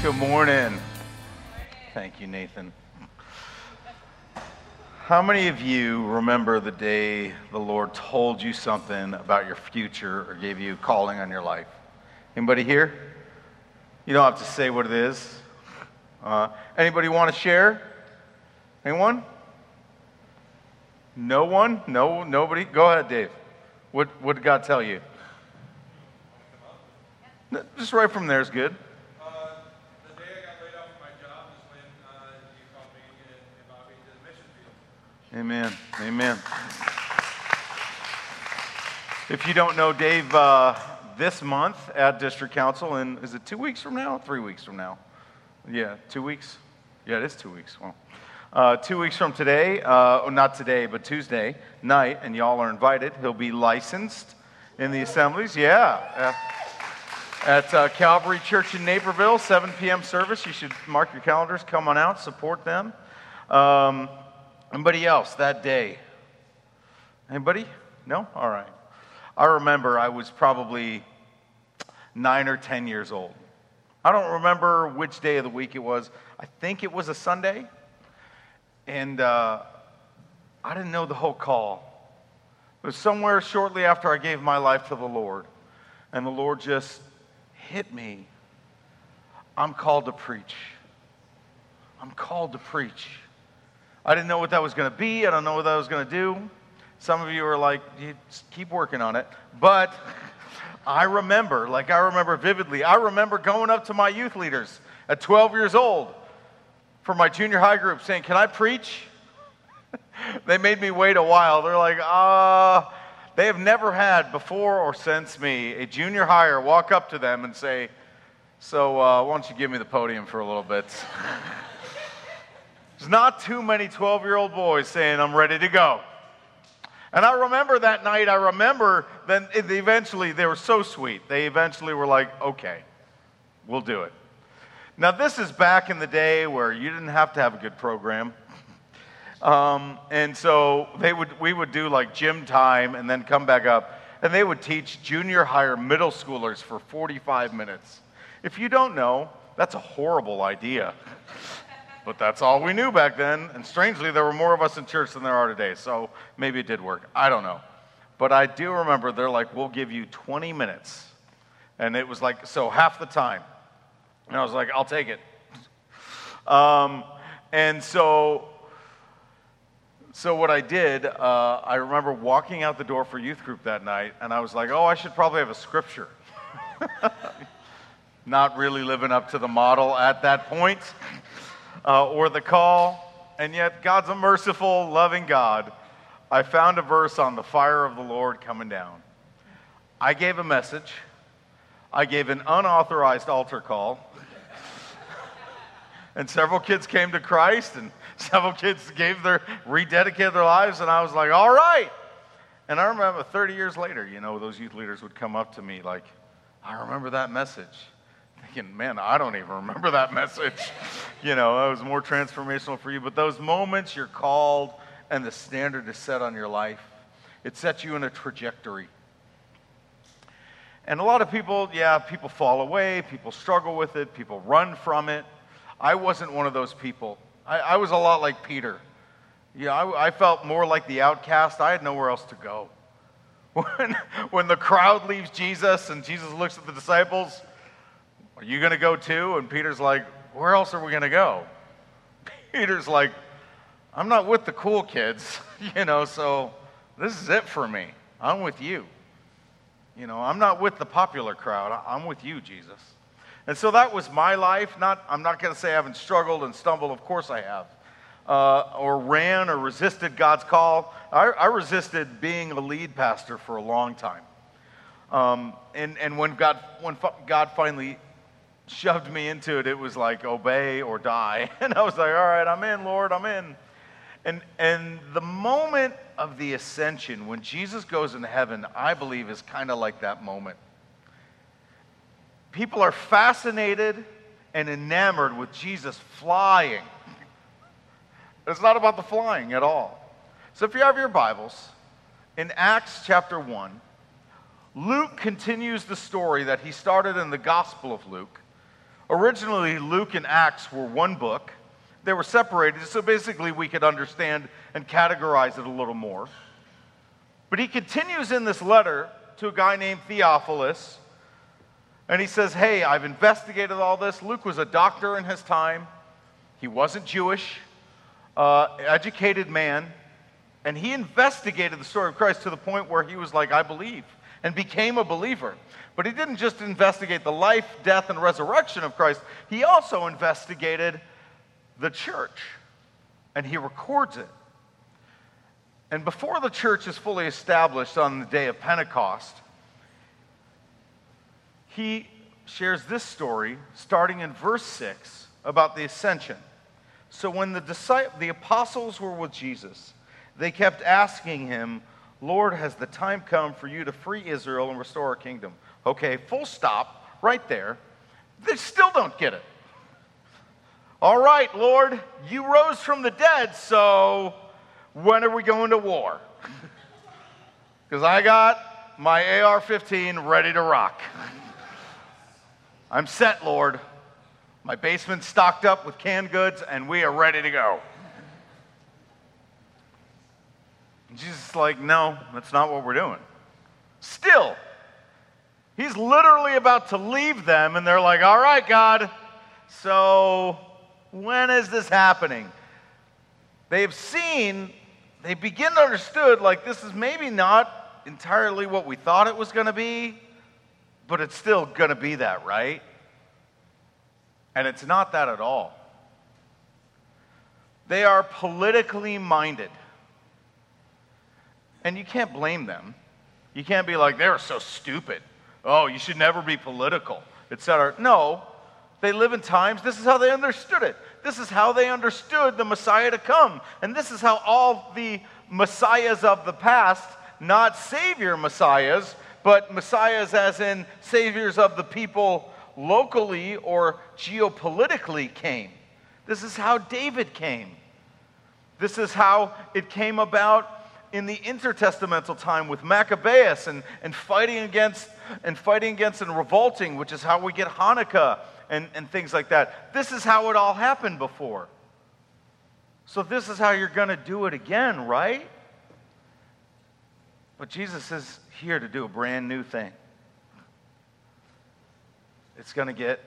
Good morning. Thank you, Nathan. How many of you remember the day the Lord told you something about your future or gave you a calling on your life? Anybody here? You don't have to say what it is. Uh, anybody want to share? Anyone? No one? No, nobody? Go ahead, Dave. What, what did God tell you? Just right from there is good. Amen. Amen. If you don't know Dave, uh, this month at District Council, and is it two weeks from now? Three weeks from now? Yeah, two weeks? Yeah, it is two weeks. Well, uh, two weeks from today, uh, oh, not today, but Tuesday night, and y'all are invited. He'll be licensed in the assemblies. Yeah. At uh, Calvary Church in Naperville, 7 p.m. service. You should mark your calendars, come on out, support them. Um, Anybody else that day? Anybody? No? All right. I remember I was probably nine or 10 years old. I don't remember which day of the week it was. I think it was a Sunday. And uh, I didn't know the whole call. It was somewhere shortly after I gave my life to the Lord. And the Lord just hit me. I'm called to preach. I'm called to preach. I didn't know what that was going to be. I don't know what that was going to do. Some of you are like, you keep working on it. But I remember, like I remember vividly, I remember going up to my youth leaders at 12 years old for my junior high group saying, Can I preach? they made me wait a while. They're like, Ah, uh, they have never had before or since me a junior higher walk up to them and say, So uh, why don't you give me the podium for a little bit? There's not too many 12 year old boys saying, I'm ready to go. And I remember that night, I remember then eventually they were so sweet. They eventually were like, okay, we'll do it. Now, this is back in the day where you didn't have to have a good program. Um, and so they would, we would do like gym time and then come back up. And they would teach junior higher middle schoolers for 45 minutes. If you don't know, that's a horrible idea. But that's all we knew back then. And strangely, there were more of us in church than there are today. So maybe it did work. I don't know. But I do remember they're like, we'll give you 20 minutes. And it was like, so half the time. And I was like, I'll take it. Um, and so, so what I did, uh, I remember walking out the door for youth group that night, and I was like, oh, I should probably have a scripture. Not really living up to the model at that point uh, or the call. And yet, God's a merciful, loving God. I found a verse on the fire of the Lord coming down. I gave a message. I gave an unauthorized altar call. and several kids came to Christ, and several kids gave their, rededicated their lives, and I was like, all right. And I remember 30 years later, you know, those youth leaders would come up to me like, I remember that message thinking, man, I don't even remember that message. you know, it was more transformational for you. But those moments you're called and the standard is set on your life, it sets you in a trajectory. And a lot of people, yeah, people fall away, people struggle with it, people run from it. I wasn't one of those people. I, I was a lot like Peter. Yeah, I, I felt more like the outcast. I had nowhere else to go. When, when the crowd leaves Jesus and Jesus looks at the disciples, are you going to go too? And Peter's like, Where else are we going to go? Peter's like, I'm not with the cool kids, you know, so this is it for me. I'm with you. You know, I'm not with the popular crowd. I'm with you, Jesus. And so that was my life. Not, I'm not going to say I haven't struggled and stumbled. Of course I have. Uh, or ran or resisted God's call. I, I resisted being a lead pastor for a long time. Um, and, and when God, when God finally shoved me into it, it was like obey or die. And I was like, all right, I'm in, Lord, I'm in. And, and the moment of the ascension, when Jesus goes into heaven, I believe is kind of like that moment. People are fascinated and enamored with Jesus flying. It's not about the flying at all. So if you have your Bibles, in Acts chapter 1, Luke continues the story that he started in the Gospel of Luke. Originally, Luke and Acts were one book. They were separated, so basically we could understand and categorize it a little more. But he continues in this letter to a guy named Theophilus, and he says, Hey, I've investigated all this. Luke was a doctor in his time, he wasn't Jewish, uh, educated man, and he investigated the story of Christ to the point where he was like, I believe, and became a believer. But he didn't just investigate the life, death, and resurrection of Christ, he also investigated the church, and he records it. And before the church is fully established on the day of Pentecost, he shares this story starting in verse 6 about the ascension. So when the, disciples, the apostles were with Jesus, they kept asking him, Lord, has the time come for you to free Israel and restore our kingdom? Okay, full stop, right there. They still don't get it. All right, Lord, you rose from the dead, so when are we going to war? Because I got my AR 15 ready to rock. I'm set, Lord. My basement's stocked up with canned goods, and we are ready to go. Jesus is like, no, that's not what we're doing. Still, He's literally about to leave them, and they're like, All right, God, so when is this happening? They've seen, they begin to understood, like, this is maybe not entirely what we thought it was going to be, but it's still going to be that, right? And it's not that at all. They are politically minded. And you can't blame them. You can't be like, they're so stupid oh, you should never be political, etc. No, they live in times, this is how they understood it. This is how they understood the Messiah to come. And this is how all the Messiahs of the past, not Savior Messiahs, but Messiahs as in Saviors of the people locally or geopolitically came. This is how David came. This is how it came about in the intertestamental time with Maccabeus and, and fighting against and fighting against and revolting, which is how we get Hanukkah and, and things like that. This is how it all happened before. So this is how you're going to do it again, right? But Jesus is here to do a brand new thing. It's going to get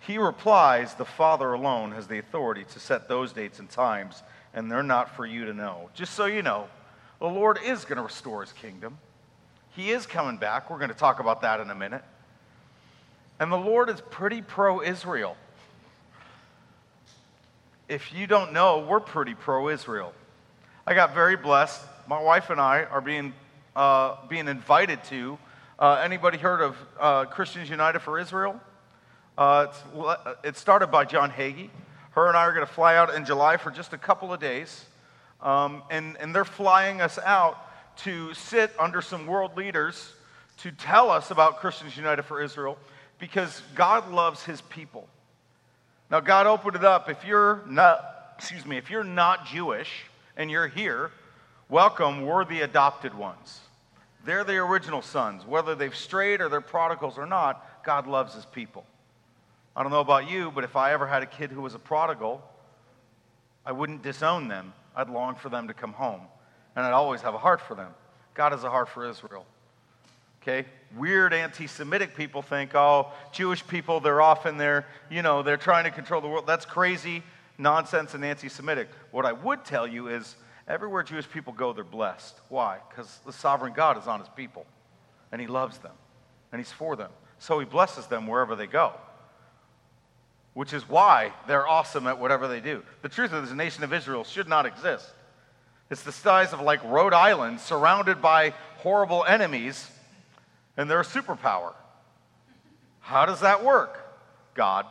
He replies, The Father alone has the authority to set those dates and times, and they're not for you to know. Just so you know, the Lord is going to restore his kingdom. He is coming back. We're going to talk about that in a minute. And the Lord is pretty pro Israel. If you don't know, we're pretty pro Israel. I got very blessed. My wife and I are being, uh, being invited to. Uh, anybody heard of uh, Christians United for Israel? Uh, it started by John Hagee. Her and I are going to fly out in July for just a couple of days. Um, and, and they're flying us out to sit under some world leaders to tell us about Christians United for Israel because God loves his people. Now, God opened it up. If you're not, excuse me, if you're not Jewish and you're here, welcome. We're the adopted ones. They're the original sons. Whether they've strayed or they're prodigals or not, God loves his people. I don't know about you, but if I ever had a kid who was a prodigal, I wouldn't disown them. I'd long for them to come home. And I'd always have a heart for them. God has a heart for Israel. Okay? Weird anti Semitic people think, oh, Jewish people, they're off in there, you know, they're trying to control the world. That's crazy nonsense and anti Semitic. What I would tell you is everywhere Jewish people go, they're blessed. Why? Because the sovereign God is on his people, and he loves them, and he's for them. So he blesses them wherever they go which is why they're awesome at whatever they do. The truth is, the nation of Israel should not exist. It's the size of like Rhode Island, surrounded by horrible enemies, and they're a superpower. How does that work? God.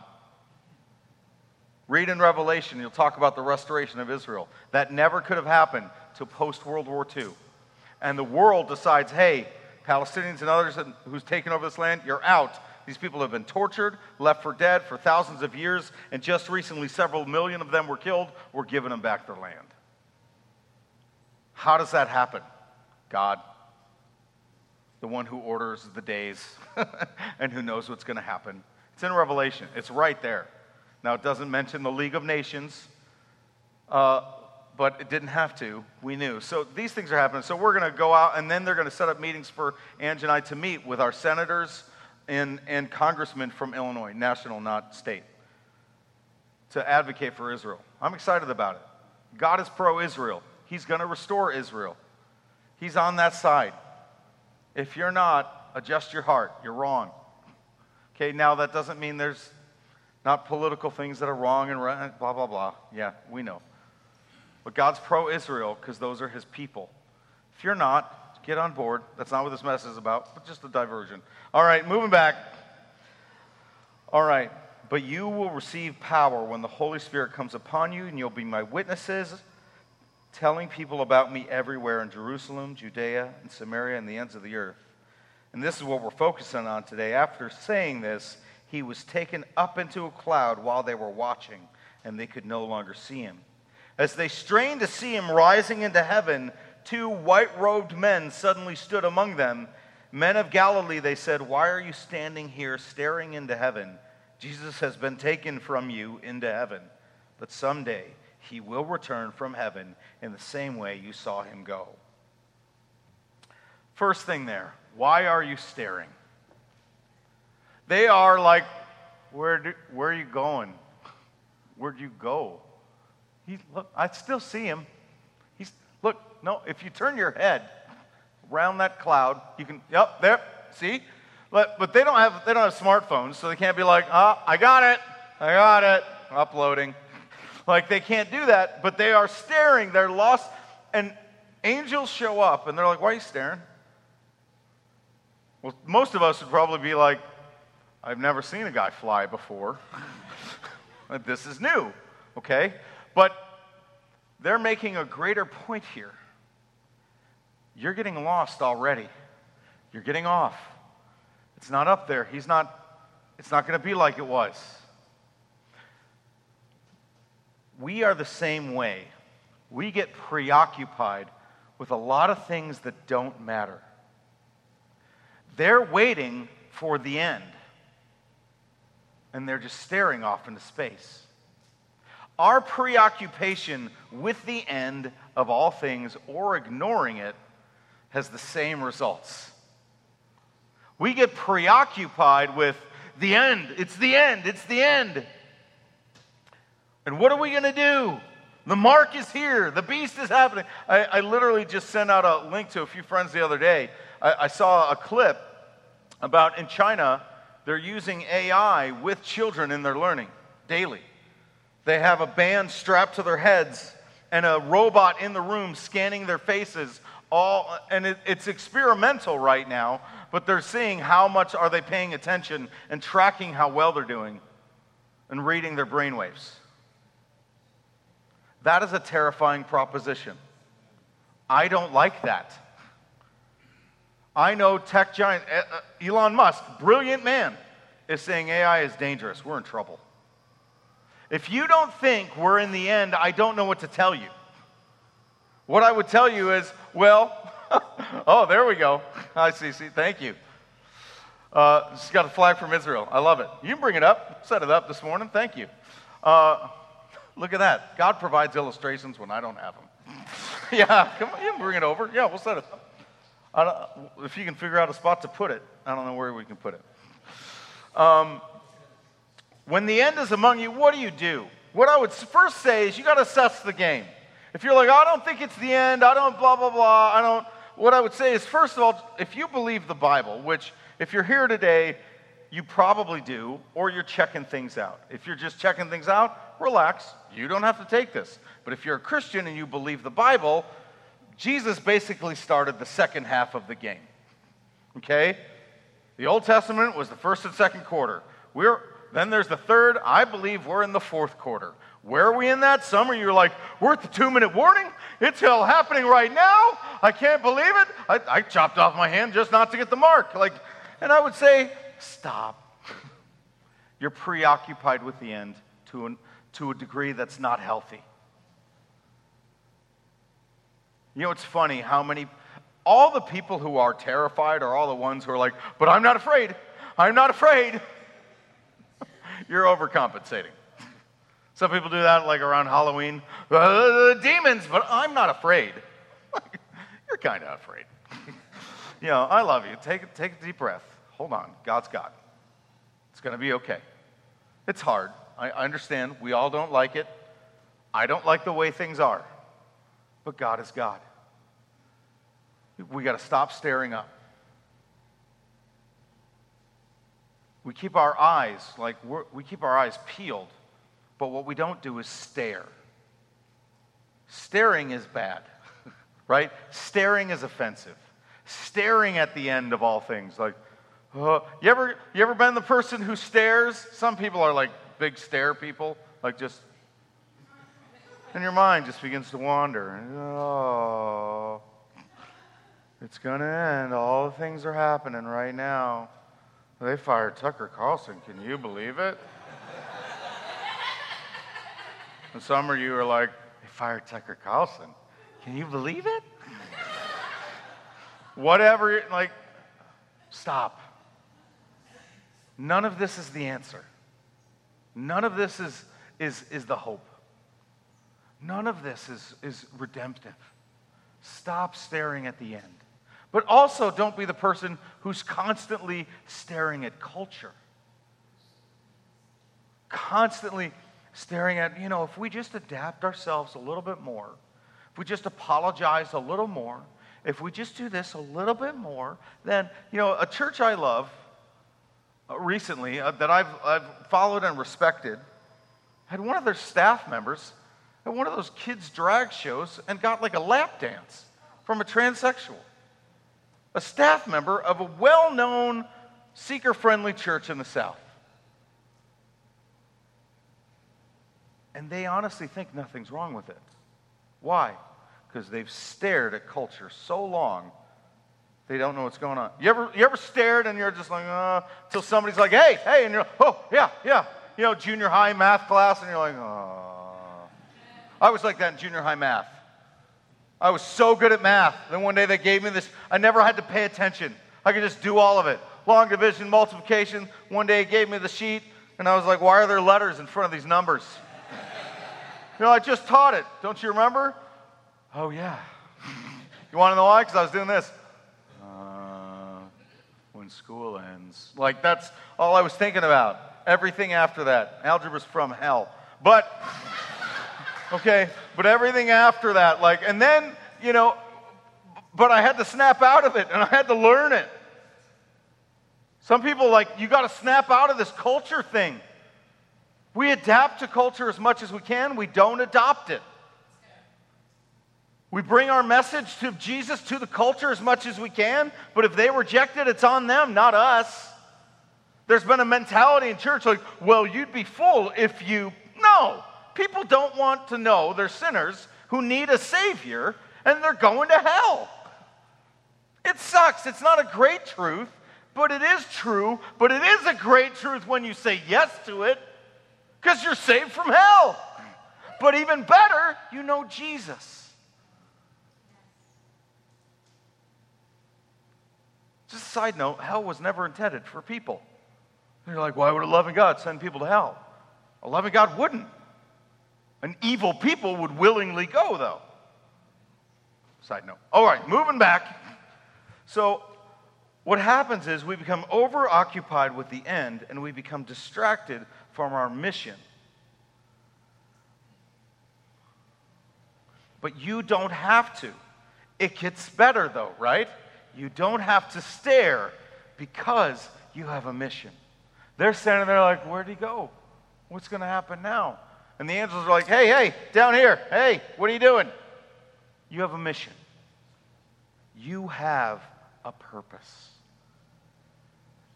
Read in Revelation, you'll talk about the restoration of Israel. That never could have happened till post World War II. And the world decides, hey, Palestinians and others who's taken over this land, you're out. These people have been tortured, left for dead for thousands of years, and just recently, several million of them were killed. We're giving them back their land. How does that happen? God, the one who orders the days and who knows what's going to happen. It's in Revelation, it's right there. Now, it doesn't mention the League of Nations, uh, but it didn't have to. We knew. So these things are happening. So we're going to go out, and then they're going to set up meetings for Ange and I to meet with our senators and, and congressmen from Illinois, national, not state, to advocate for Israel. I'm excited about it. God is pro Israel. He's going to restore Israel. He's on that side. If you're not, adjust your heart. You're wrong. Okay, now that doesn't mean there's not political things that are wrong and right, blah, blah, blah. Yeah, we know. But God's pro Israel because those are his people. If you're not, get on board. That's not what this message is about, but just a diversion. All right, moving back. All right, but you will receive power when the Holy Spirit comes upon you, and you'll be my witnesses telling people about me everywhere in Jerusalem, Judea, and Samaria, and the ends of the earth. And this is what we're focusing on today. After saying this, he was taken up into a cloud while they were watching, and they could no longer see him. As they strained to see him rising into heaven, two white robed men suddenly stood among them. Men of Galilee, they said, Why are you standing here staring into heaven? Jesus has been taken from you into heaven, but someday he will return from heaven in the same way you saw him go. First thing there, why are you staring? They are like, where, do, where are you going? Where'd you go? He, look, I still see him. No, if you turn your head around that cloud, you can, yep, there, see? But, but they, don't have, they don't have smartphones, so they can't be like, oh, I got it, I got it, uploading. Like they can't do that, but they are staring. They're lost. And angels show up and they're like, Why are you staring? Well, most of us would probably be like, I've never seen a guy fly before. this is new, okay? But they're making a greater point here. You're getting lost already. You're getting off. It's not up there. He's not, it's not going to be like it was we are the same way. We get preoccupied with a lot of things that don't matter. They're waiting for the end, and they're just staring off into space. Our preoccupation with the end of all things or ignoring it has the same results. We get preoccupied with the end. It's the end. It's the end. And what are we going to do? The mark is here. The beast is happening. I, I, literally just sent out a link to a few friends the other day. I, I saw a clip about in China, they're using AI with children in their learning daily. They have a band strapped to their heads and a robot in the room scanning their faces all and it, it's experimental right now but they're seeing how much are they paying attention and tracking how well they're doing and reading their brainwaves that is a terrifying proposition. I don't like that. I know tech giant uh, uh, Elon Musk, brilliant man, is saying AI is dangerous. We're in trouble. If you don't think we're in the end, I don't know what to tell you. What I would tell you is, well, oh, there we go. Hi, Cece. Thank you. Uh, she's got a flag from Israel. I love it. You can bring it up. Set it up this morning. Thank you. Uh, Look at that. God provides illustrations when I don't have them. yeah, come on, you can bring it over. Yeah, we'll set it up. if you can figure out a spot to put it, I don't know where we can put it. Um, when the end is among you, what do you do? What I would first say is you got to assess the game. If you're like, I don't think it's the end, I don't blah, blah, blah, I don't, what I would say is, first of all, if you believe the Bible, which if you're here today, you probably do, or you're checking things out. If you're just checking things out, relax. You don't have to take this. But if you're a Christian and you believe the Bible, Jesus basically started the second half of the game. Okay? The Old Testament was the first and second quarter. We're, then there's the third. I believe we're in the fourth quarter. Where are we in that? Some of you are like, we're at the two minute warning. It's all happening right now. I can't believe it. I, I chopped off my hand just not to get the mark. Like, and I would say, stop. You're preoccupied with the end to, an, to a degree that's not healthy. You know, it's funny how many, all the people who are terrified are all the ones who are like, but I'm not afraid. I'm not afraid. You're overcompensating. Some people do that like around Halloween. Uh, demons, but I'm not afraid. You're kind of afraid. you know, I love you. Take, take a deep breath. Hold on. God's God. It's going to be okay. It's hard. I understand. We all don't like it. I don't like the way things are. But God is God. We got to stop staring up. We keep our eyes like we keep our eyes peeled, but what we don't do is stare. Staring is bad, right? Staring is offensive. Staring at the end of all things, like, uh, you ever you ever been the person who stares? Some people are like big stare people, like just, and your mind just begins to wander. Oh, it's to end. All the things are happening right now. They fired Tucker Carlson. Can you believe it? And some of you are like, they fired Tucker Carlson. Can you believe it? Whatever, like, stop. None of this is the answer. None of this is, is, is the hope. None of this is, is redemptive. Stop staring at the end. But also, don't be the person who's constantly staring at culture. Constantly staring at, you know, if we just adapt ourselves a little bit more, if we just apologize a little more, if we just do this a little bit more, then, you know, a church I love uh, recently uh, that I've, I've followed and respected had one of their staff members at one of those kids' drag shows and got like a lap dance from a transsexual a staff member of a well known seeker friendly church in the South. And they honestly think nothing's wrong with it. Why? Because they've stared at culture so long, they don't know what's going on. You ever, you ever stared and you're just like, uh, until somebody's like, hey, hey, and you're like, oh, yeah, yeah. You know, junior high math class, and you're like, oh. I was like that in junior high math. I was so good at math. Then one day they gave me this, I never had to pay attention. I could just do all of it. Long division, multiplication. One day he gave me the sheet, and I was like, why are there letters in front of these numbers? You know, I just taught it. Don't you remember? Oh, yeah. you want to know why? Because I was doing this. Uh, when school ends. Like, that's all I was thinking about. Everything after that. Algebra's from hell. But okay? But everything after that, like, and then, you know, but I had to snap out of it and I had to learn it. Some people, like, you got to snap out of this culture thing. We adapt to culture as much as we can, we don't adopt it. We bring our message to Jesus to the culture as much as we can, but if they reject it, it's on them, not us. There's been a mentality in church like, well, you'd be full if you. No. People don't want to know they're sinners who need a Savior and they're going to hell. It sucks. It's not a great truth, but it is true. But it is a great truth when you say yes to it because you're saved from hell. But even better, you know Jesus. Just a side note hell was never intended for people. you're like, why would a loving God send people to hell? A loving God wouldn't. An evil people would willingly go, though. Side note. All right, moving back. So, what happens is we become overoccupied with the end and we become distracted from our mission. But you don't have to. It gets better, though, right? You don't have to stare because you have a mission. They're standing there like, Where'd he go? What's going to happen now? And the angels are like, hey, hey, down here. Hey, what are you doing? You have a mission. You have a purpose.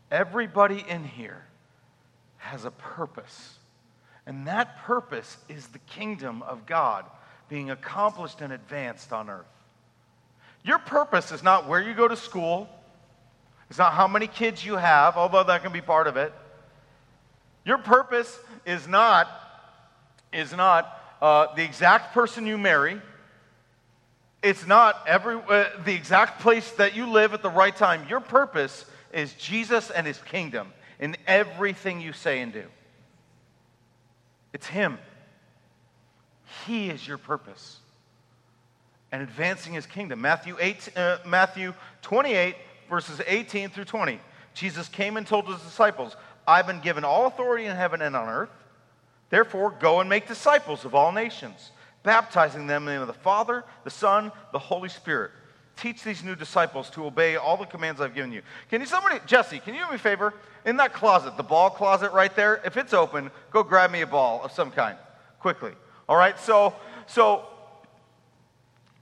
Everybody in here has a purpose. And that purpose is the kingdom of God being accomplished and advanced on earth. Your purpose is not where you go to school, it's not how many kids you have, although that can be part of it. Your purpose is not, is not uh, the exact person you marry. It's not every, uh, the exact place that you live at the right time. Your purpose is Jesus and his kingdom in everything you say and do. It's him. He is your purpose. And advancing his kingdom. Matthew, 8, uh, Matthew 28, verses 18 through 20. Jesus came and told his disciples, I've been given all authority in heaven and on earth. Therefore, go and make disciples of all nations, baptizing them in the name of the Father, the Son, the Holy Spirit. Teach these new disciples to obey all the commands I've given you. Can you, somebody, Jesse, can you do me a favor? In that closet, the ball closet right there, if it's open, go grab me a ball of some kind quickly. All right, so, so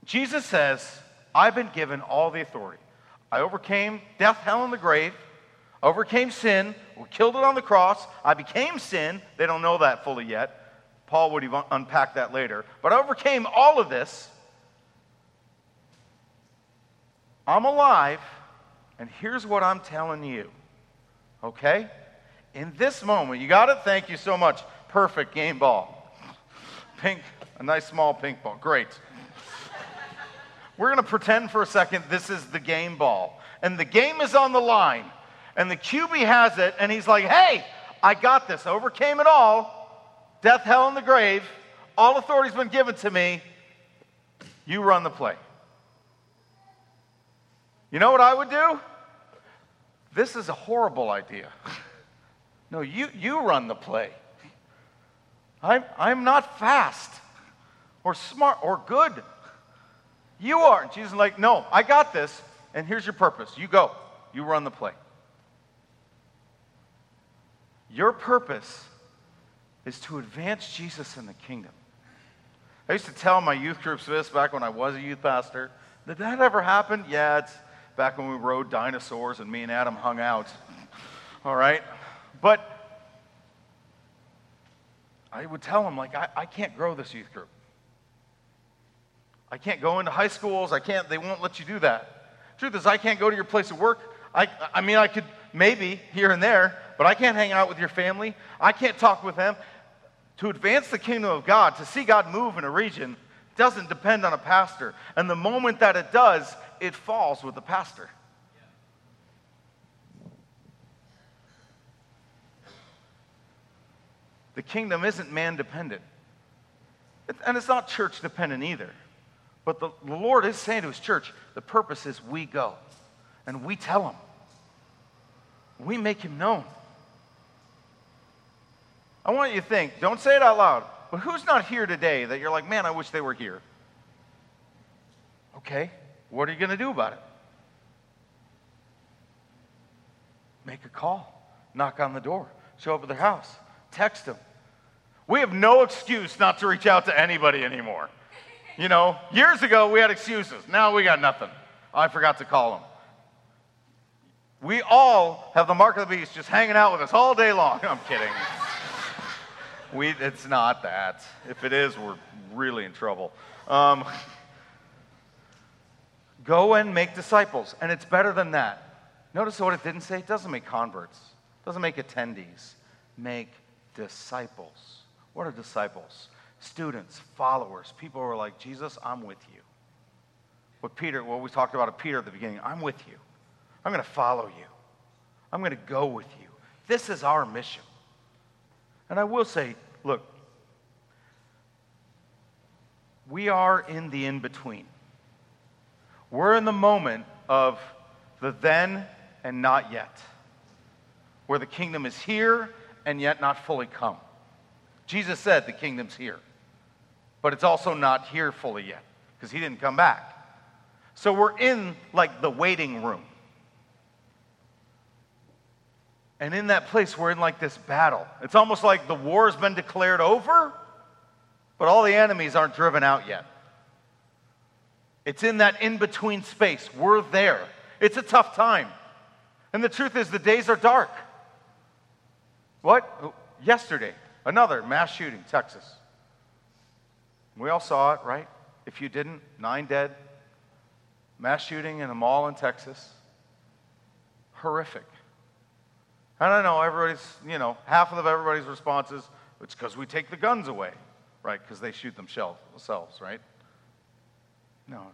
Jesus says, I've been given all the authority. I overcame death, hell, and the grave, overcame sin, we killed it on the cross. I became sin. They don't know that fully yet. Paul would even unpack that later. But I overcame all of this. I'm alive, and here's what I'm telling you. Okay? In this moment, you got it? Thank you so much. Perfect game ball. Pink, a nice small pink ball. Great. We're going to pretend for a second this is the game ball. And the game is on the line. And the QB has it, and he's like, hey, I got this. Overcame it all. Death, hell, and the grave. All authority's been given to me. You run the play. You know what I would do? This is a horrible idea. No, you, you run the play. I'm, I'm not fast or smart or good. You are. And Jesus is like, no, I got this, and here's your purpose. You go. You run the play. Your purpose is to advance Jesus in the kingdom. I used to tell my youth groups this back when I was a youth pastor. Did that ever happen? Yeah, it's back when we rode dinosaurs and me and Adam hung out. All right? But I would tell them, like, I, I can't grow this youth group. I can't go into high schools. I can't, they won't let you do that. Truth is, I can't go to your place of work. I, I mean, I could maybe here and there, but I can't hang out with your family. I can't talk with them. To advance the kingdom of God, to see God move in a region, doesn't depend on a pastor. And the moment that it does, it falls with the pastor. The kingdom isn't man dependent. And it's not church dependent either. But the, Lord is saying to his church, the purpose is we go and we tell him. We make him known. I want you to think, don't say it out loud, but who's not here today that you're like, man, I wish they were here? Okay. What are you going to do about it? Make a call, knock on the door, show up at their house, text them. We have no excuse not to reach out to anybody anymore. You know, years ago we had excuses. Now we got nothing. I forgot to call them. We all have the mark of the beast just hanging out with us all day long. I'm kidding. We, it's not that. If it is, we're really in trouble. Um, Go and make disciples. And it's better than that. Notice what it didn't say? It doesn't make converts, it doesn't make attendees. Make disciples. What are disciples? Students, followers, people who are like, Jesus, I'm with you. What Peter, what we talked about at Peter at the beginning, I'm with you. I'm going to follow you. I'm going to go with you. This is our mission. And I will say, look, we are in the in between. We're in the moment of the then and not yet, where the kingdom is here and yet not fully come. Jesus said the kingdom's here, but it's also not here fully yet because he didn't come back. So we're in like the waiting room. And in that place, we're in like this battle. It's almost like the war has been declared over, but all the enemies aren't driven out yet. It's in that in between space. We're there. It's a tough time. And the truth is, the days are dark. What? Yesterday, another mass shooting, Texas. We all saw it, right? If you didn't, nine dead. Mass shooting in a mall in Texas. Horrific. And I know everybody's, you know, half of everybody's responses, it's because we take the guns away, right? Because they shoot themselves, right? No.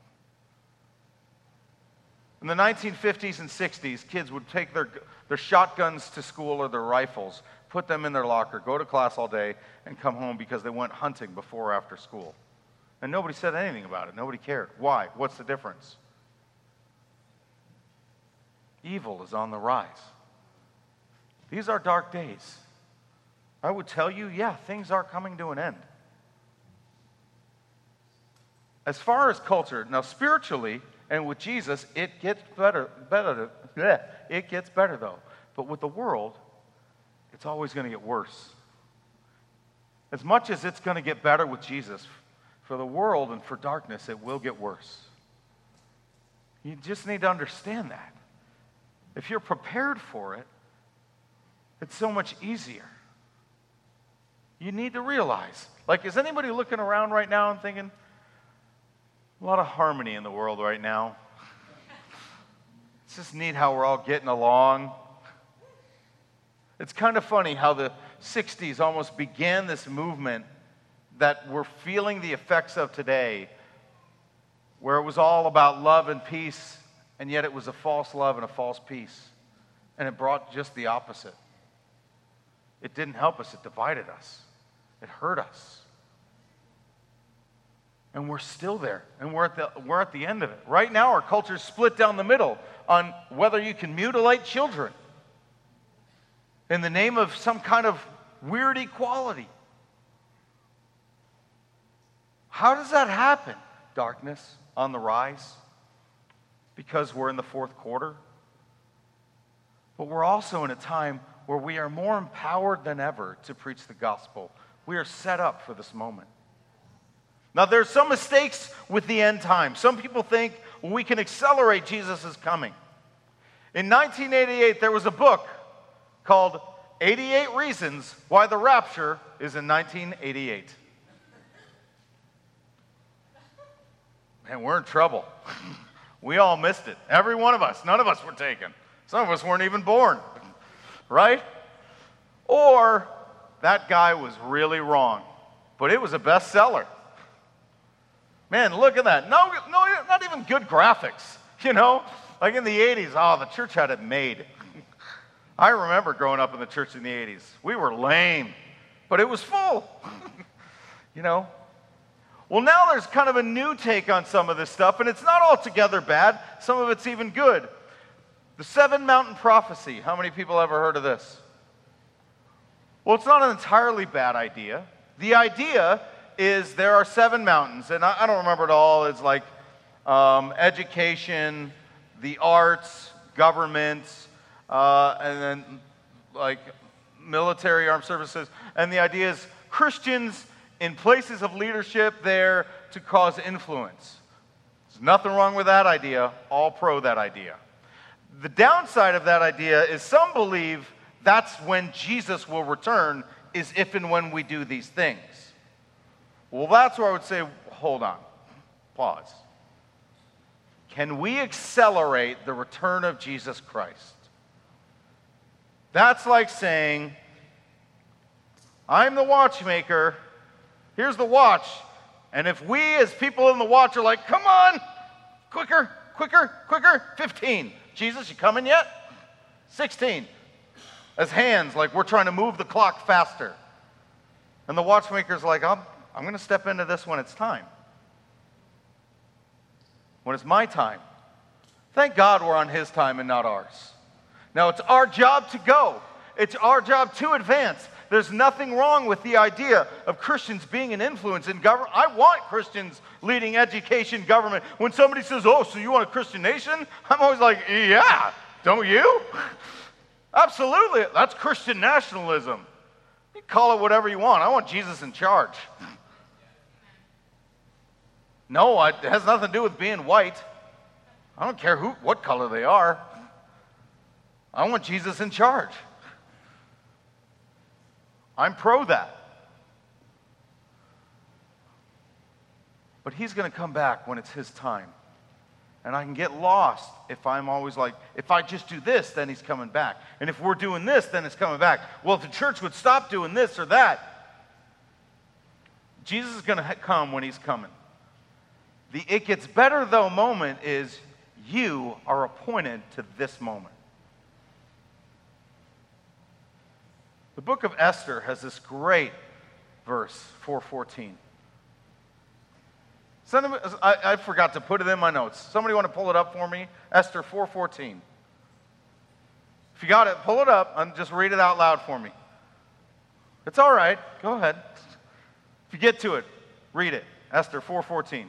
In the 1950s and 60s, kids would take their, their shotguns to school or their rifles, put them in their locker, go to class all day, and come home because they went hunting before or after school. And nobody said anything about it. Nobody cared. Why? What's the difference? Evil is on the rise. These are dark days. I would tell you, yeah, things are coming to an end. As far as culture, now spiritually and with Jesus, it gets better, better, yeah, it gets better though. But with the world, it's always going to get worse. As much as it's going to get better with Jesus, for the world and for darkness, it will get worse. You just need to understand that. If you're prepared for it, it's so much easier. You need to realize like, is anybody looking around right now and thinking, a lot of harmony in the world right now? it's just neat how we're all getting along. It's kind of funny how the 60s almost began this movement that we're feeling the effects of today, where it was all about love and peace, and yet it was a false love and a false peace. And it brought just the opposite. It didn't help us, it divided us, it hurt us. And we're still there, and we're at, the, we're at the end of it. Right now, our culture is split down the middle on whether you can mutilate children in the name of some kind of weird equality. How does that happen? Darkness on the rise because we're in the fourth quarter. But we're also in a time where we are more empowered than ever to preach the gospel. We are set up for this moment. Now, there's some mistakes with the end time. Some people think we can accelerate Jesus' coming. In 1988, there was a book called 88 Reasons Why the Rapture is in 1988. man, we're in trouble. we all missed it. Every one of us. None of us were taken. Some of us weren't even born, right? Or that guy was really wrong, but it was a bestseller. Man, look at that. No, no, not even good graphics. You know, like in the 80s, oh, the church had it made. I remember growing up in the church in the 80s. We were lame, but it was full. you know, well, now there's kind of a new take on some of this stuff, and it's not altogether bad. Some of it's even good. The seven mountain prophecy. How many people ever heard of this? Well, it's not an entirely bad idea. The idea is there are seven mountains, and I, I don't remember it all. It's like um, education, the arts, governments, uh, and then like military armed services. And the idea is Christians in places of leadership there to cause influence. There's nothing wrong with that idea, all pro that idea. The downside of that idea is some believe that's when Jesus will return, is if and when we do these things. Well, that's where I would say, hold on, pause. Can we accelerate the return of Jesus Christ? That's like saying, I'm the watchmaker Here's the watch. And if we, as people in the watch, are like, come on, quicker, quicker, quicker, 15. Jesus, you coming yet? 16. As hands, like we're trying to move the clock faster. And the watchmaker's like, I'm, I'm going to step into this when it's time. When it's my time. Thank God we're on his time and not ours. Now, it's our job to go, it's our job to advance. There's nothing wrong with the idea of Christians being an influence in government. I want Christians leading education, government. When somebody says, Oh, so you want a Christian nation? I'm always like, Yeah, don't you? Absolutely. That's Christian nationalism. You call it whatever you want. I want Jesus in charge. No, it has nothing to do with being white. I don't care who, what color they are. I want Jesus in charge. I'm pro that. But he's going to come back when it's his time. And I can get lost if I'm always like, if I just do this, then he's coming back. And if we're doing this, then it's coming back. Well, if the church would stop doing this or that, Jesus is going to come when he's coming. The it gets better though moment is you are appointed to this moment. The book of Esther has this great verse, 414. I, I forgot to put it in my notes. Somebody want to pull it up for me? Esther 4.14. If you got it, pull it up and just read it out loud for me. It's all right. Go ahead. If you get to it, read it. Esther 4.14.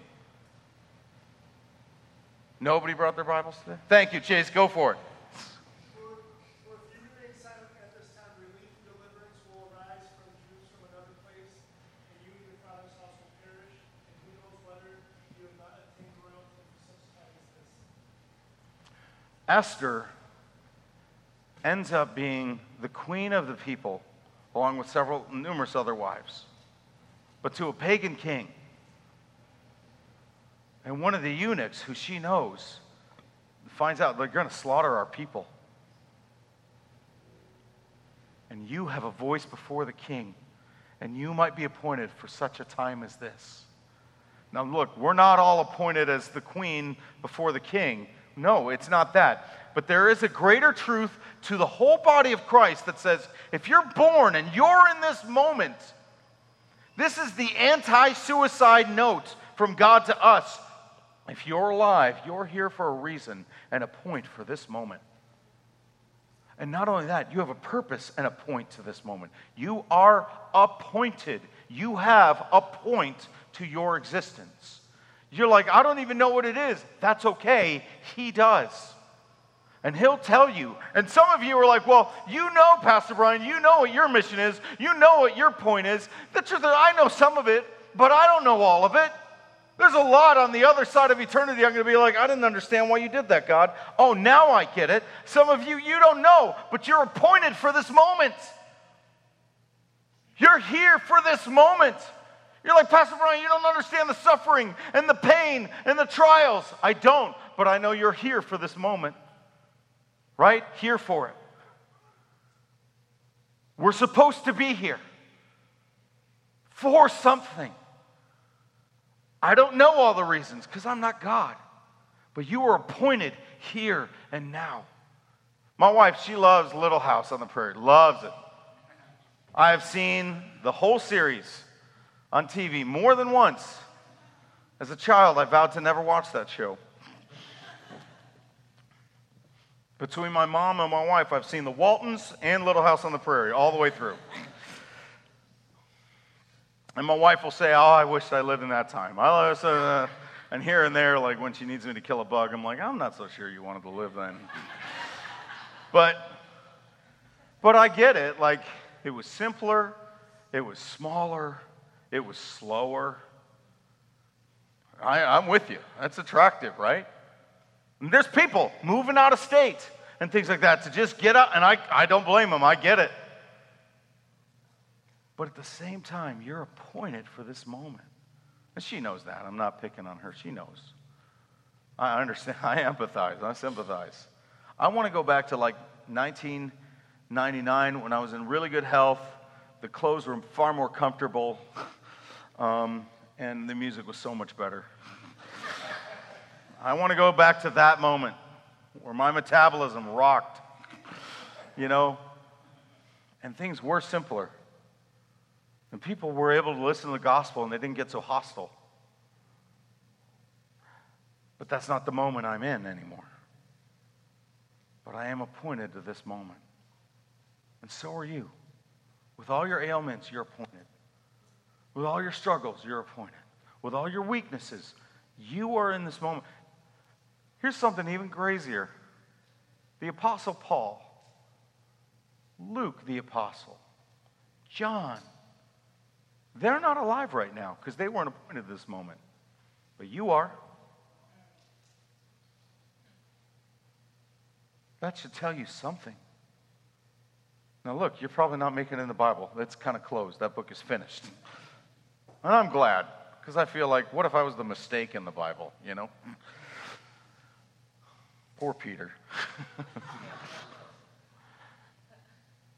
Nobody brought their Bibles today? Thank you, Chase. Go for it. Esther ends up being the queen of the people, along with several, numerous other wives, but to a pagan king. And one of the eunuchs, who she knows, finds out they're going to slaughter our people. And you have a voice before the king, and you might be appointed for such a time as this. Now, look, we're not all appointed as the queen before the king. No, it's not that. But there is a greater truth to the whole body of Christ that says if you're born and you're in this moment, this is the anti suicide note from God to us. If you're alive, you're here for a reason and a point for this moment. And not only that, you have a purpose and a point to this moment. You are appointed. You have a point to your existence. You're like, I don't even know what it is. That's okay. He does. And he'll tell you. And some of you are like, well, you know, Pastor Brian, you know what your mission is. You know what your point is. The truth is, I know some of it, but I don't know all of it. There's a lot on the other side of eternity. I'm going to be like, I didn't understand why you did that, God. Oh, now I get it. Some of you, you don't know, but you're appointed for this moment. You're here for this moment. You're like, Pastor Brian, you don't understand the suffering and the pain and the trials. I don't, but I know you're here for this moment, right? Here for it. We're supposed to be here for something. I don't know all the reasons because I'm not God, but you were appointed here and now. My wife, she loves Little House on the Prairie, loves it. I have seen the whole series on TV more than once. As a child, I vowed to never watch that show. Between my mom and my wife, I've seen The Waltons and Little House on the Prairie all the way through. And my wife will say, Oh, I wish I lived in that time. I, uh, and here and there, like when she needs me to kill a bug, I'm like, I'm not so sure you wanted to live then. but, but I get it. Like, it was simpler, it was smaller, it was slower. I, am with you. That's attractive, right? And there's people moving out of state and things like that to just get out, and I, I don't blame them. I get it. But at the same time, you're appointed for this moment. And she knows that. I'm not picking on her. She knows. I understand. I empathize. I sympathize. I want to go back to like 1999 when I was in really good health. The clothes were far more comfortable. Um, and the music was so much better. I want to go back to that moment where my metabolism rocked, you know, and things were simpler. And people were able to listen to the gospel and they didn't get so hostile. But that's not the moment I'm in anymore. But I am appointed to this moment. And so are you. With all your ailments, you're appointed. With all your struggles, you're appointed. With all your weaknesses, you are in this moment. Here's something even crazier the Apostle Paul, Luke the Apostle, John, they're not alive right now because they weren't appointed this moment. but you are. That should tell you something. Now, look, you're probably not making it in the Bible. That's kind of closed. That book is finished. And I'm glad, because I feel like, what if I was the mistake in the Bible, you know? Poor Peter.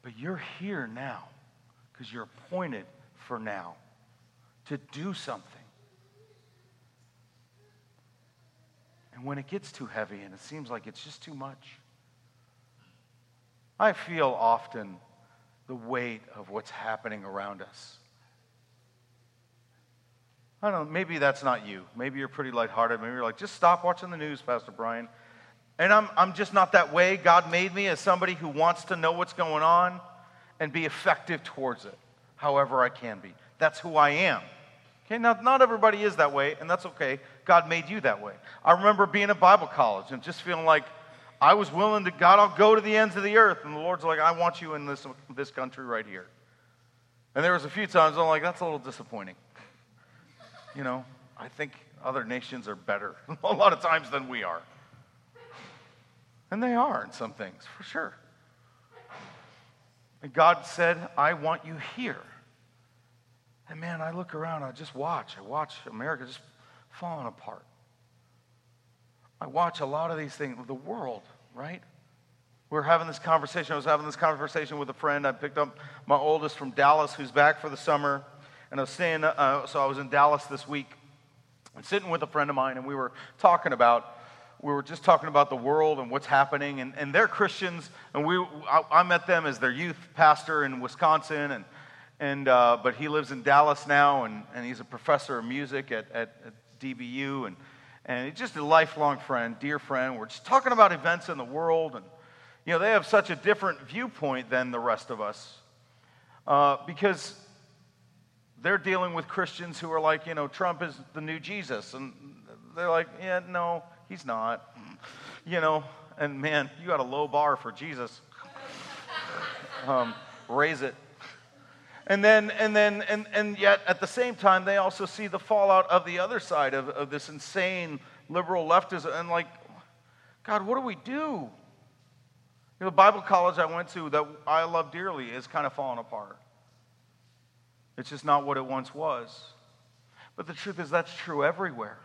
but you're here now because you're appointed for now to do something. And when it gets too heavy and it seems like it's just too much, I feel often the weight of what's happening around us. I don't know, maybe that's not you. Maybe you're pretty lighthearted. Maybe you're like, just stop watching the news, Pastor Brian. And I'm, I'm just not that way. God made me as somebody who wants to know what's going on and be effective towards it, however I can be. That's who I am. Okay, now not everybody is that way, and that's okay. God made you that way. I remember being at Bible college and just feeling like I was willing to, God, I'll go to the ends of the earth. And the Lord's like, I want you in this, this country right here. And there was a few times I'm like, that's a little disappointing. You know, I think other nations are better a lot of times than we are. And they are in some things, for sure. And God said, I want you here. And man, I look around, I just watch. I watch America just falling apart. I watch a lot of these things, the world, right? We are having this conversation. I was having this conversation with a friend. I picked up my oldest from Dallas, who's back for the summer. And I was saying, uh, so I was in Dallas this week and sitting with a friend of mine, and we were talking about, we were just talking about the world and what's happening. And, and they're Christians, and we, I, I met them as their youth pastor in Wisconsin, and, and, uh, but he lives in Dallas now, and, and he's a professor of music at, at, at DBU. And, and he's just a lifelong friend, dear friend. We're just talking about events in the world. And, you know, they have such a different viewpoint than the rest of us uh, because they're dealing with Christians who are like, you know, Trump is the new Jesus. And they're like, yeah, no, he's not. You know, and man, you got a low bar for Jesus. Um, raise it. And then, and then, and, and yet at the same time, they also see the fallout of the other side of, of this insane liberal leftism. And like, God, what do we do? You know, the Bible college I went to that I love dearly is kind of falling apart. It's just not what it once was. But the truth is, that's true everywhere.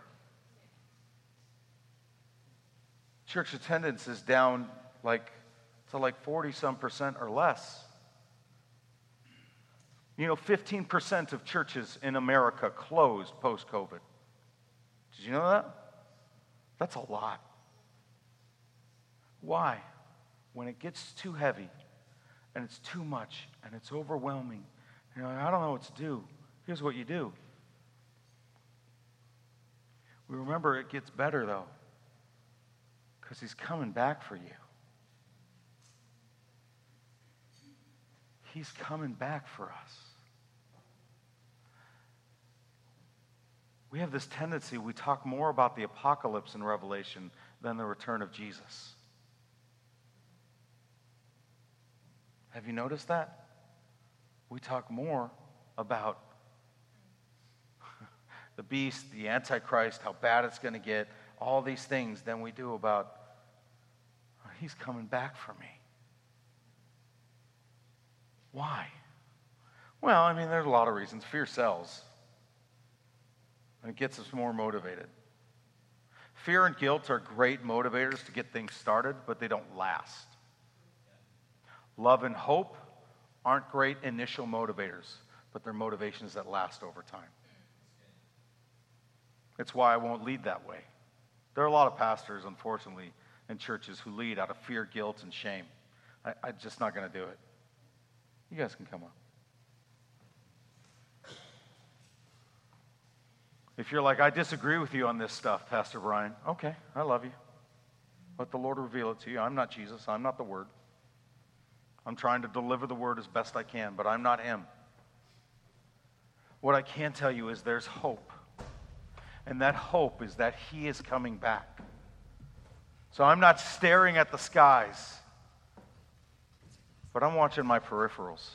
Church attendance is down like to like 40 some percent or less. You know, 15% of churches in America closed post COVID. Did you know that? That's a lot. Why? When it gets too heavy and it's too much and it's overwhelming, you know, I don't know what to do. Here's what you do. We remember it gets better though, because he's coming back for you. He's coming back for us. We have this tendency, we talk more about the apocalypse in Revelation than the return of Jesus. Have you noticed that? We talk more about the beast, the Antichrist, how bad it's going to get, all these things than we do about, oh, he's coming back for me. Why? Well, I mean, there's a lot of reasons. Fear sells and it gets us more motivated. Fear and guilt are great motivators to get things started, but they don't last. Love and hope aren't great initial motivators, but they're motivations that last over time. It's why I won't lead that way. There are a lot of pastors, unfortunately, in churches who lead out of fear, guilt, and shame. I, I'm just not going to do it. You guys can come up. If you're like, I disagree with you on this stuff, Pastor Brian, okay, I love you. Let the Lord reveal it to you. I'm not Jesus, I'm not the Word. I'm trying to deliver the Word as best I can, but I'm not Him. What I can tell you is there's hope. And that hope is that He is coming back. So I'm not staring at the skies, but I'm watching my peripherals.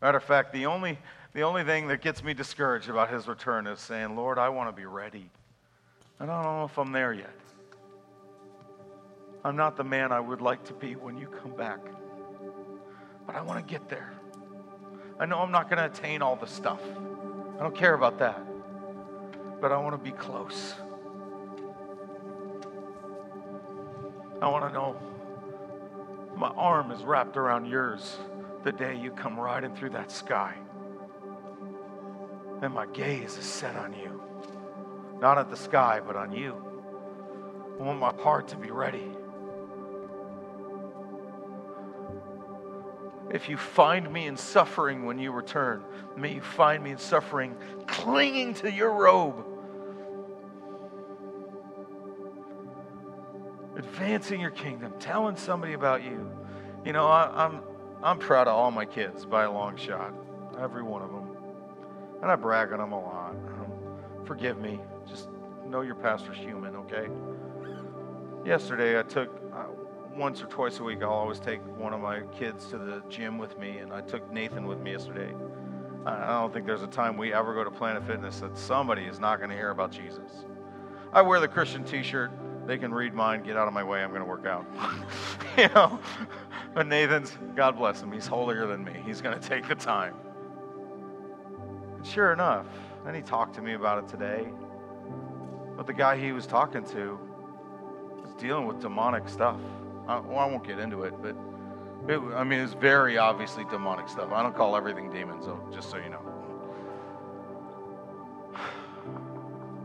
Matter of fact, the only, the only thing that gets me discouraged about his return is saying, Lord, I want to be ready. And I don't know if I'm there yet. I'm not the man I would like to be when you come back. But I want to get there. I know I'm not going to attain all the stuff. I don't care about that. But I want to be close. I want to know my arm is wrapped around yours the day you come riding through that sky. And my gaze is set on you. Not at the sky, but on you. I want my heart to be ready. If you find me in suffering when you return, may you find me in suffering, clinging to your robe, advancing your kingdom, telling somebody about you. You know, I, am I'm, I'm proud of all my kids by a long shot, every one of them, and I brag on them a lot. Um, forgive me, just know your pastor's human, okay? Yesterday, I took once or twice a week, I'll always take one of my kids to the gym with me, and I took Nathan with me yesterday. I don't think there's a time we ever go to Planet Fitness that somebody is not going to hear about Jesus. I wear the Christian T-shirt. They can read mine. Get out of my way. I'm going to work out. you know, but Nathan's God bless him. He's holier than me. He's going to take the time. Sure enough, then he talked to me about it today. But the guy he was talking to was dealing with demonic stuff. I, well, I won't get into it, but it, I mean, it's very obviously demonic stuff. I don't call everything demons, though, just so you know.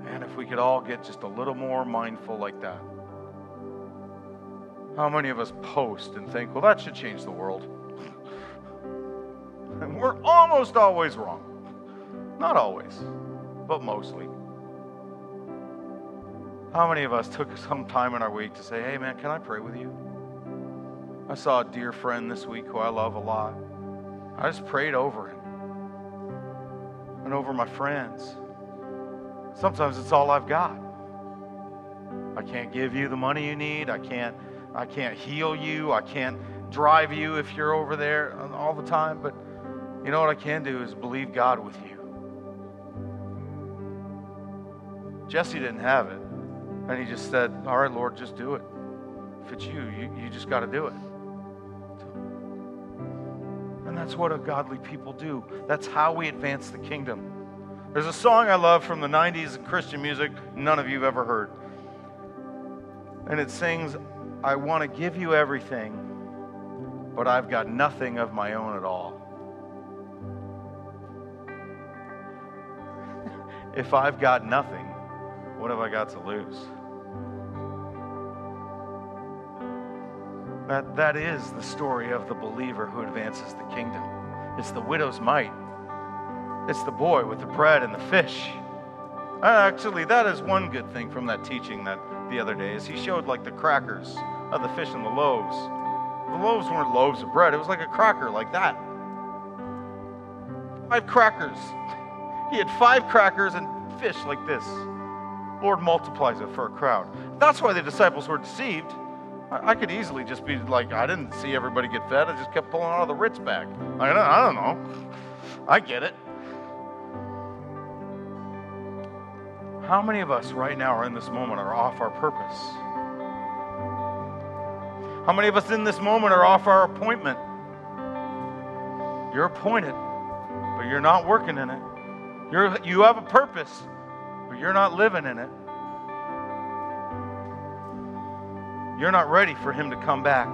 And if we could all get just a little more mindful like that. How many of us post and think, well, that should change the world? and we're almost always wrong. Not always, but mostly. How many of us took some time in our week to say, hey, man, can I pray with you? I saw a dear friend this week who I love a lot. I just prayed over him and over my friends. Sometimes it's all I've got. I can't give you the money you need. I can't I can't heal you. I can't drive you if you're over there all the time, but you know what I can do is believe God with you. Jesse didn't have it. And he just said, All right, Lord, just do it. If it's you, you, you just got to do it. And that's what a godly people do. That's how we advance the kingdom. There's a song I love from the 90s in Christian music, none of you have ever heard. And it sings, I want to give you everything, but I've got nothing of my own at all. if I've got nothing, what have I got to lose? That, that is the story of the believer who advances the kingdom. It's the widow's mite. It's the boy with the bread and the fish. Uh, actually, that is one good thing from that teaching that the other day is he showed like the crackers of the fish and the loaves. The loaves weren't loaves of bread. It was like a cracker like that. Five crackers. He had five crackers and fish like this. Lord multiplies it for a crowd. That's why the disciples were deceived. I, could easily just be like, I didn't see everybody get fed. I just kept pulling out the Ritz bag. I don't, I don't know. I get it. How many of us right now are in this moment are off our purpose? How many of us in this moment are off our appointment? You're appointed, but you're not working in it. You're, you have a purpose, but you're not living in it. You're not ready for him to come back.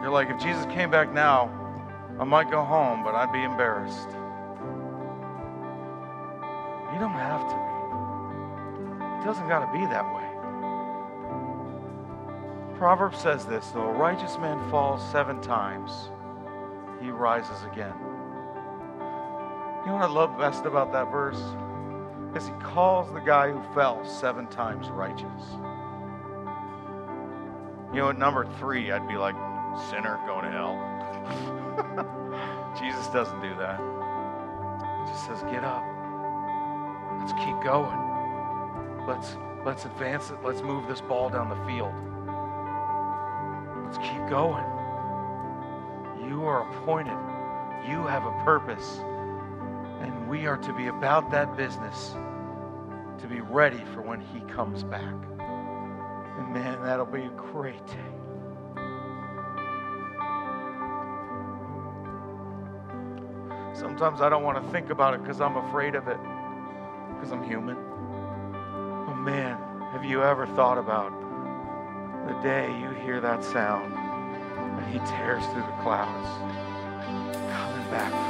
You're like, if Jesus came back now, I might go home, but I'd be embarrassed. You don't have to be. It doesn't got to be that way. Proverbs says this though a righteous man falls seven times, he rises again. You know what I love best about that verse? Is he calls the guy who fell seven times righteous. You know, at number three, I'd be like, sinner going to hell. Jesus doesn't do that. He just says, get up. Let's keep going. Let's let's advance it. Let's move this ball down the field. Let's keep going. You are appointed You have a purpose, we are to be about that business to be ready for when He comes back. And man, that'll be a great day. Sometimes I don't want to think about it because I'm afraid of it, because I'm human. Oh man, have you ever thought about the day you hear that sound and he tears through the clouds, coming back